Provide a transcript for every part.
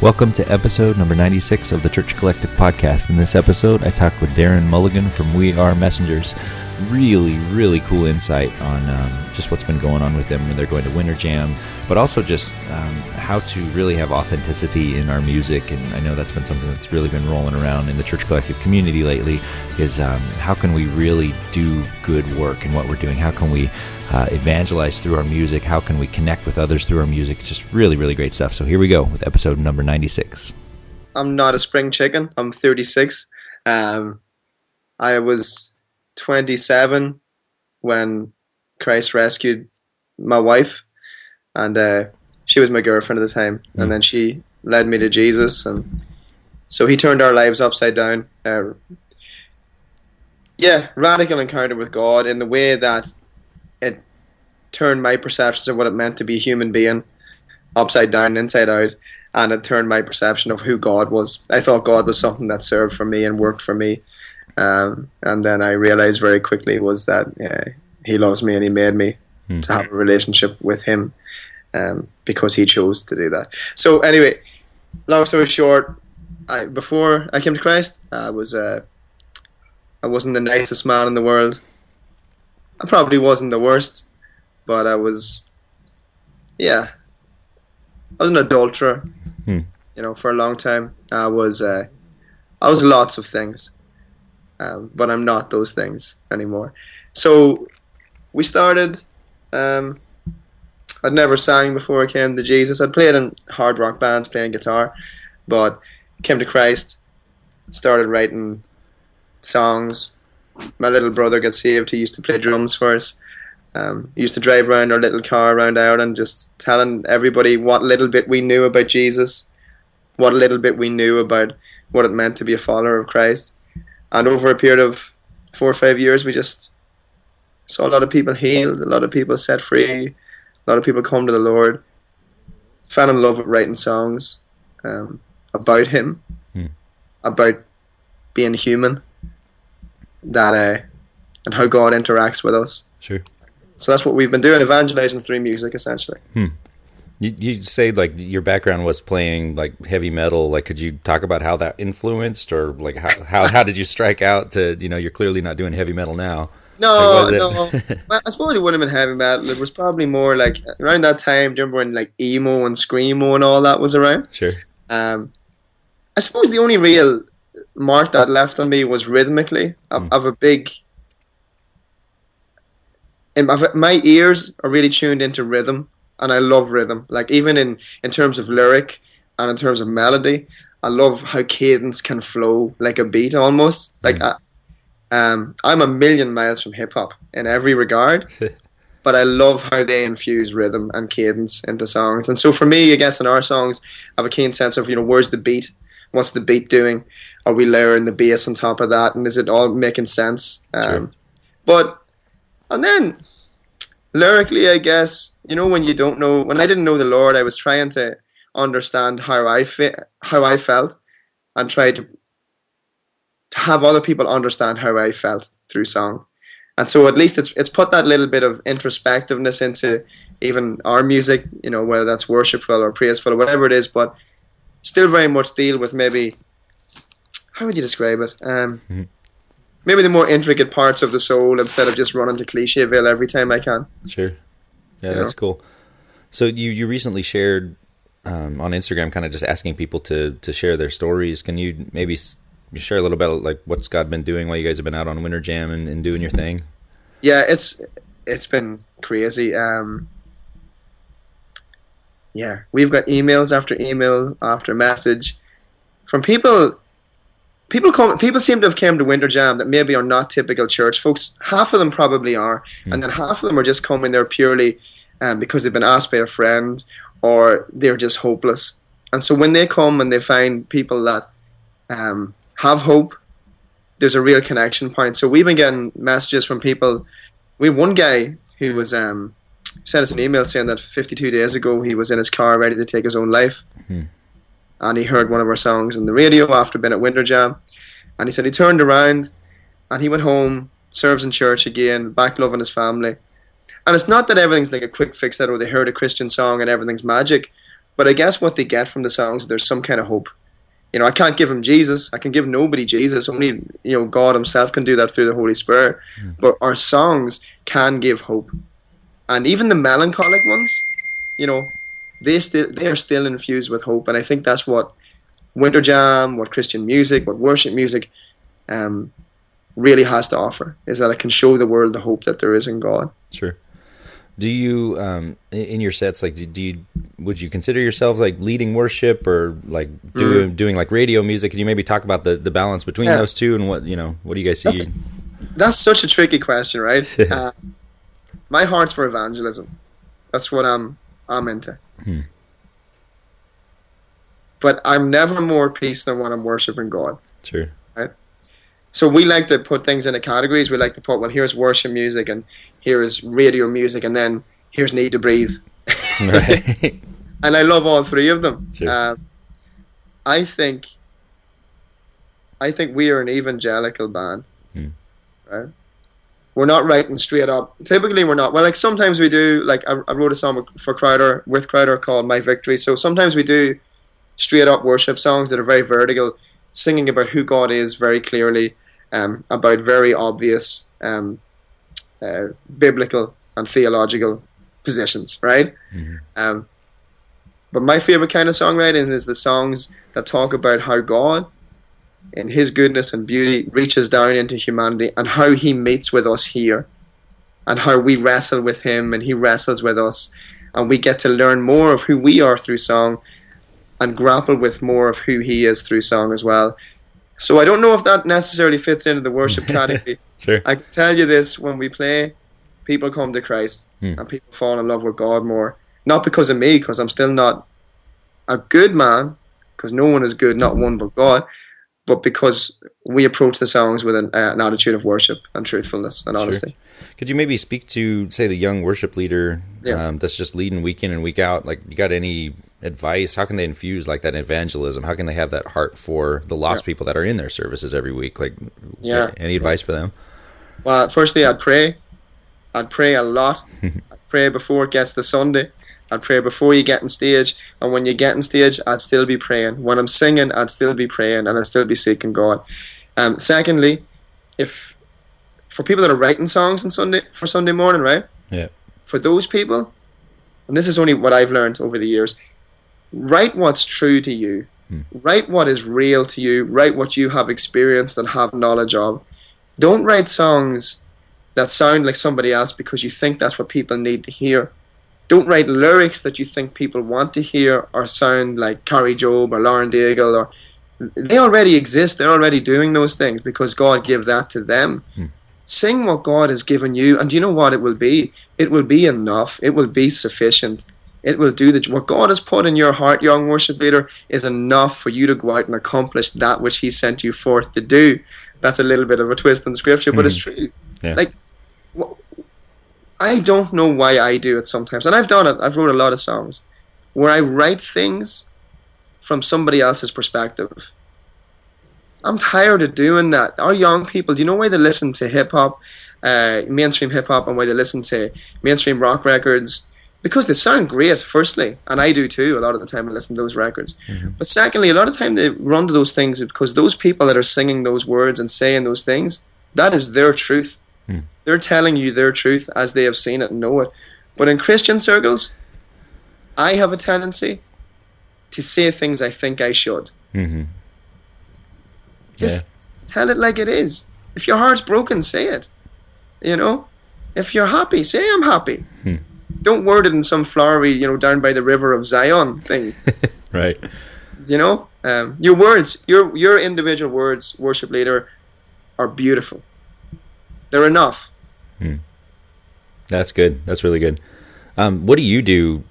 Welcome to episode number 96 of the Church Collective podcast. In this episode, I talk with Darren Mulligan from We Are Messengers. Really, really cool insight on um, just what's been going on with them when they're going to Winter Jam, but also just um, how to really have authenticity in our music. And I know that's been something that's really been rolling around in the Church Collective community lately. Is um, how can we really do good work in what we're doing? How can we uh, evangelize through our music? How can we connect with others through our music? It's just really, really great stuff. So here we go with episode number 96. I'm not a spring chicken. I'm 36. Um, I was 27 when Christ rescued my wife, and uh, she was my girlfriend at the time. Mm. And then she led me to Jesus, and so He turned our lives upside down. Uh, yeah, radical encounter with God in the way that turned my perceptions of what it meant to be a human being upside down, inside out, and it turned my perception of who God was. I thought God was something that served for me and worked for me, um, and then I realized very quickly was that uh, He loves me and He made me mm-hmm. to have a relationship with Him um, because He chose to do that. So anyway, long story short, I, before I came to Christ, I was uh, I wasn't the nicest man in the world. I probably wasn't the worst, but I was, yeah, I was an adulterer. Hmm. You know, for a long time, I was, uh, I was lots of things, um, but I'm not those things anymore. So we started. Um, I'd never sang before I came to Jesus. I'd played in hard rock bands, playing guitar, but came to Christ, started writing songs, my little brother got saved. He used to play drums for us. Um, used to drive around our little car around Ireland, just telling everybody what little bit we knew about Jesus, what little bit we knew about what it meant to be a follower of Christ. And over a period of four or five years, we just saw a lot of people healed, a lot of people set free, a lot of people come to the Lord. Fell in love with writing songs um, about Him, mm. about being human that uh, and how God interacts with us. Sure. So that's what we've been doing, evangelizing through music, essentially. Hmm. You, you say like your background was playing like heavy metal. Like, could you talk about how that influenced, or like how how, how did you strike out to you know you're clearly not doing heavy metal now. No, like, no. I suppose it wouldn't have been heavy metal. It was probably more like around that time. Do you remember when like emo and screamo and all that was around? Sure. Um, I suppose the only real mark that left on me was rhythmically. Mm. Of a big. My ears are really tuned into rhythm, and I love rhythm. Like even in in terms of lyric and in terms of melody, I love how cadence can flow like a beat almost. Like mm. I, um, I'm a million miles from hip hop in every regard. but I love how they infuse rhythm and cadence into songs. And so for me, I guess in our songs, I have a keen sense of you know where's the beat, what's the beat doing, are we layering the bass on top of that, and is it all making sense? Um, sure. But and then lyrically, I guess you know when you don't know when I didn't know the Lord, I was trying to understand how I fit, how I felt, and try to to have other people understand how I felt through song. And so at least it's it's put that little bit of introspectiveness into even our music, you know, whether that's worshipful or praiseful or whatever it is, but still very much deal with maybe how would you describe it? Um, mm-hmm. Maybe the more intricate parts of the soul instead of just running to Clichéville every time I can. Sure. Yeah, you that's know? cool. So you you recently shared um, on Instagram, kind of just asking people to to share their stories. Can you maybe share a little bit like what's God been doing while you guys have been out on Winter Jam and, and doing your thing? Yeah, it's it's been crazy. Um, yeah, we've got emails after email after message from people people come people seem to have came to Winter Jam that maybe are not typical church folks. Half of them probably are. Mm. and then half of them are just coming there purely um, because they've been asked by a friend or they're just hopeless. And so when they come and they find people that um, have hope there's a real connection point. So we've been getting messages from people. We one guy who was um, sent us an email saying that 52 days ago he was in his car ready to take his own life. Mm and he heard one of our songs on the radio after being at Winter Jam, and he said he turned around and he went home, serves in church again, back loving his family. And it's not that everything's like a quick fix that or they heard a Christian song and everything's magic, But I guess what they get from the songs, there's some kind of hope. You know, I can't give them Jesus. I can give nobody Jesus. Only you know God Himself can do that through the Holy Spirit. Mm. But our songs can give hope, and even the melancholic ones, you know, they still they are still infused with hope. And I think that's what Winter Jam, what Christian music, what worship music, um, really has to offer is that it can show the world the hope that there is in God. Sure. Do you um in your sets like do, do you would you consider yourselves like leading worship or like doing doing like radio music? Can you maybe talk about the the balance between Yeah. those two and what you know what do you guys see? That's- That's such a tricky question, right? uh, my heart's for evangelism. That's what I'm I'm into. Hmm. But I'm never more at peace than when I'm worshiping God. Sure. Right? So we like to put things into categories. We like to put well, here's worship music, and here is radio music, and then here's NEEDTOBREATHE. Right. and I love all three of them. Sure. Um, I think, I think we are an evangelical band, Hmm. right? We're not writing straight up. Typically, we're not. Well, like sometimes we do. Like I, I wrote a song for Crowder with Crowder called "My Victory." So sometimes we do straight up worship songs that are very vertical, singing about who God is very clearly, um, about very obvious um, uh, biblical and theological positions, right? Mhm. Um, but my favorite kind of songwriting is the songs that talk about how God, in His goodness and beauty, reaches down into humanity and how He meets with us here, and how we wrestle with Him and He wrestles with us, and we get to learn more of who we are through song, and grapple with more of who He is through song as well. So I don't know if that necessarily fits into the worship category. Sure. I can tell you this: when we play, people come to Christ Hmm. and people fall in love with God more. Not because of me, because I'm still not a good man, because no one is good, not one but God, but because we approach the songs with an, uh, an attitude of worship and truthfulness and Sure. honesty. Could you maybe speak to say the young worship leader Yeah. um, that's just leading week in and week out? Like, you got any advice? How can they infuse like that evangelism? How can they have that heart for the lost people that are in their services every week? Like, Yeah. any advice for them? Well, firstly, I'd pray. I'd pray a lot. I'd pray before it gets to Sunday. I'd pray before you get on stage. And when you get on stage, I'd still be praying. When I'm singing, I'd still be praying and I'd still be seeking God. Um, secondly, if for people that are writing songs on Sunday for Sunday morning, right? Yeah. For those people, and this is only what I've learned over the years, write what's true to you. Hmm. Write what is real to you. Write what you have experienced and have knowledge of. Don't write songs that sound like somebody else because you think that's what people need to hear. Don't write lyrics that you think people want to hear or sound like Kari Jobe or Lauren Daigle or they already exist. They're already doing those things because God gave that to them. Hmm. Sing what God has given you, and you know what it will be? It will be enough. It will be sufficient. It will do the what God has put in your heart, young worship leader, is enough for you to go out and accomplish that which He sent you forth to do. That's a little bit of a twist in scripture, but it's true. Yeah. Like, I don't know why I do it sometimes, and I've done it. I've wrote a lot of songs where I write things from somebody else's perspective. I'm tired of doing that. Our young people, do you know why they listen to hip hop, uh, mainstream hip hop, and why they listen to mainstream rock records? Because they sound great, firstly, and I do too. A lot of the time, I listen to those records. Mhm. But secondly, a lot of the time they run to those things because those people that are singing those words and saying those things, that is their truth. Hmm. They're telling you their truth as they have seen it and know it. But in Christian circles, I have a tendency to say things I think I should. Mm-hmm. Just tell it like it is. If your heart's broken, say it. You know? If you're happy, say I'm happy. Hmm. Don't word it in some flowery, you know, down by the river of Zion thing. right. you know? Um, your words, your your individual words, worship leader, are beautiful. They're enough. That's good. That's really good. Um, what do you do?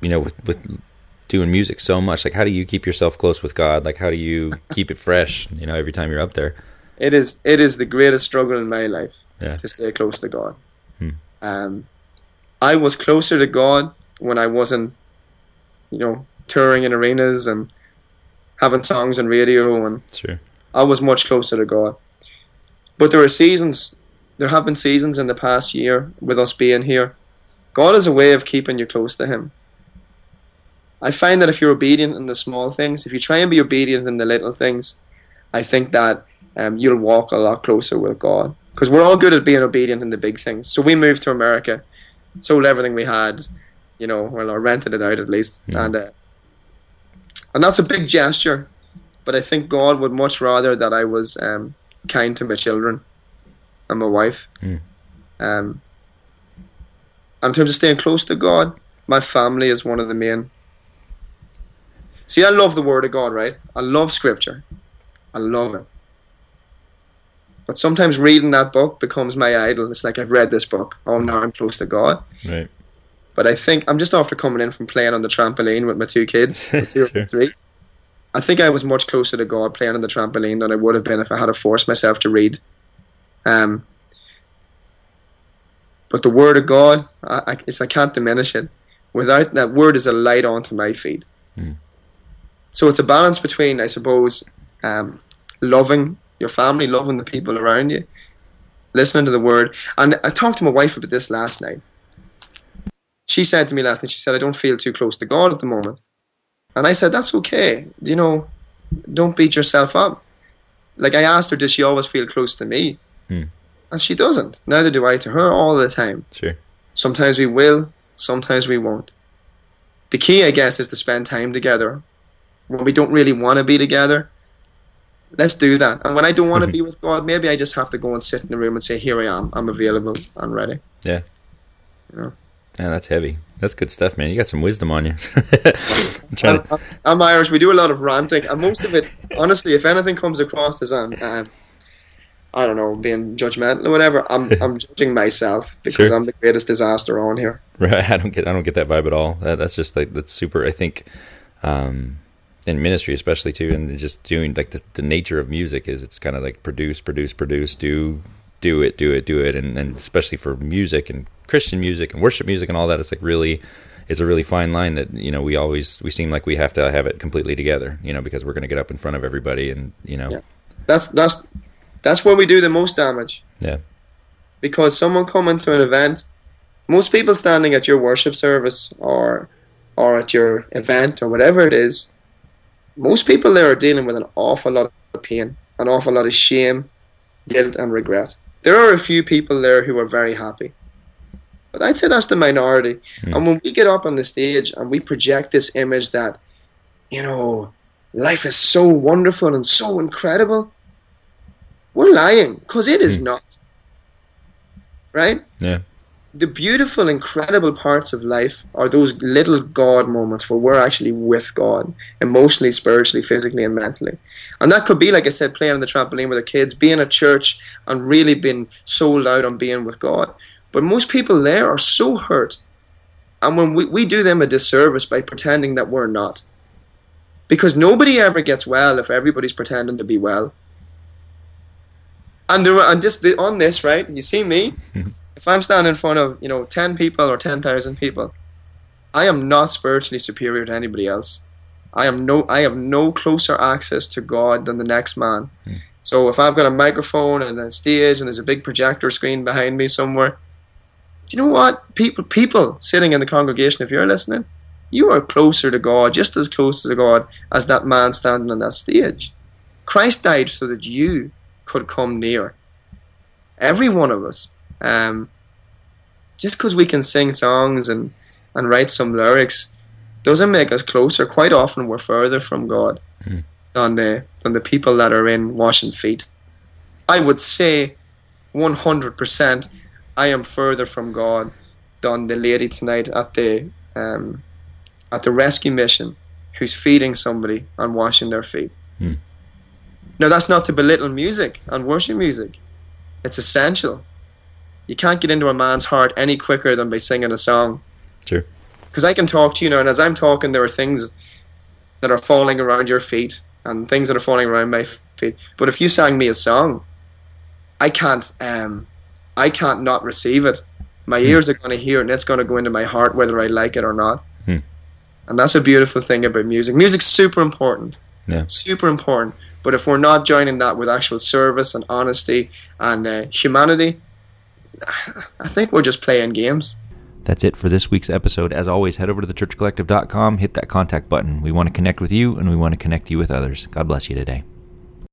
You know, with, with doing music so much, like how do you keep yourself close with God? Like how do you keep it fresh? You know, every time you're up there. It is it is the greatest struggle in my life Yeah. to stay close to God. Hmm. Um, I was closer to God when I wasn't, you know, touring in arenas and having songs on radio, and Sure. I was much closer to God. But there are seasons. There have been seasons in the past year with us being here. God is a way of keeping you close to Him. I find that if you're obedient in the small things, if you try and be obedient in the little things, I think that um, you'll walk a lot closer with God. Because we're all good at being obedient in the big things. So we moved to America, sold everything we had, you know, well, or rented it out at least, Yeah. and uh, and that's a big gesture. But I think God would much rather that I was um, kind to my children and my wife. Mm. Um, in terms of staying close to God, my family is one of the main. See, I love the Word of God, right? I love Scripture. I love it. But sometimes reading that book becomes my idol. It's like I've read this book. Oh, now I'm close to God. Right. But I think I'm just after coming in from playing on the trampoline with my two kids, two Sure. three. I think I was much closer to God playing on the trampoline than I would have been if I had to force myself to read. Um, but the Word of God, I, I, it's, I can't diminish it. Without that Word is a light onto my feet. Mm. So it's a balance between, I suppose, um, loving your family, loving the people around you, listening to the Word. And I talked to my wife about this last night she said to me last night, she said, I don't feel too close to God at the moment. And I said, that's okay. You know, don't beat yourself up. Like I asked her, does she always feel close to me? Hmm. And she doesn't. Neither do I to her all the time. Sure. Sometimes we will, sometimes we won't. The key, I guess, is to spend time together. When we don't really want to be together, let's do that. And when I don't want to be with God, maybe I just have to go and sit in the room and say, Here I am, I'm available, I'm ready. Yeah. You know? Yeah, that's heavy. That's good stuff, man. You got some wisdom on you. I'm. I'm, I'm Irish. We do a lot of ranting, and most of it, honestly, if anything comes across as I'm, um, I don't know, being judgmental or whatever, I'm I'm judging myself because Sure. I'm the greatest disaster on here. Right. I don't get. I don't get that vibe at all. That, that's just like that's super. I think, um, in ministry especially too, and just doing like the, the nature of music is it's kind of like produce, produce, produce, do, do it, do it, do it, and and especially for music and Christian music and worship music and all that, it's like really. It's a really fine line that you know we always we seem like we have to have it completely together, you know, because we're going to get up in front of everybody and you know, Yeah. That's that's that's where we do the most damage. Yeah. Because someone coming to an event, most people standing at your worship service or or at your event or whatever it is, most people there are dealing with an awful lot of pain, an awful lot of shame, guilt, and regret. There are a few people there who are very happy. But I'd say that's the minority. Hmm. And when we get up on the stage and we project this image that, you know, life is so wonderful and so incredible, we're lying because it is Hmm. not. Right? yeah, The beautiful, incredible parts of life are those little God moments where we're actually with God, emotionally, spiritually, physically, and mentally. And that could be, like I said, playing on the trampoline with the kids, being at church, and really being sold out on being with God. But most people there are so hurt. And when we, we do them a disservice by pretending that we're not. Because nobody ever gets well if everybody's pretending to be well. And there, and just the, on this, right? You see me. if I'm standing in front of you know ten people or ten thousand people, I am not spiritually superior to anybody else. I am no, I have no closer access to God than the next man. Hmm. So if I've got a microphone and a stage and there's a big projector screen behind me somewhere, do you know what? People, people sitting in the congregation, if you're listening, you are closer to God, just as close to God as that man standing on that stage. Christ died so that you could come near. Every one of us. Um, just because we can sing songs and, and write some lyrics doesn't make us closer. Quite often we're further from God Hmm. than the than the people that are in washing feet. I would say 100% I am further from God than the lady tonight at the um, at the rescue mission who's feeding somebody and washing their feet. Hmm. Now that's not to belittle music and worship music. It's essential. You can't get into a man's heart any quicker than by singing a song. Sure. Because I can talk to you now, and as I'm talking, there are things that are falling around your feet and things that are falling around my feet. But if you sang me a song, I can't. Um, I can't not receive it. My Hmm. ears are going to hear it, and it's going to go into my heart whether I like it or not. Hmm. And that's a beautiful thing about music. Music's super important. Yeah. Super important. But if we're not joining that with actual service and honesty and uh, humanity, I think we're just playing games. That's it for this week's episode. As always, head over to thechurchcollective.com, hit that contact button. We want to connect with you and we want to connect you with others. God bless you today.